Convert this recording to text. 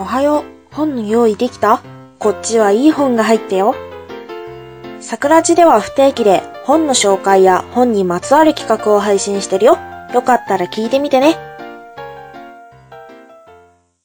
おはよう。本の用意できた？こっちはいい本が入ったよ。桜地では不定期で本の紹介や本にまつわる企画を配信してるよ。よかったら聞いてみてね。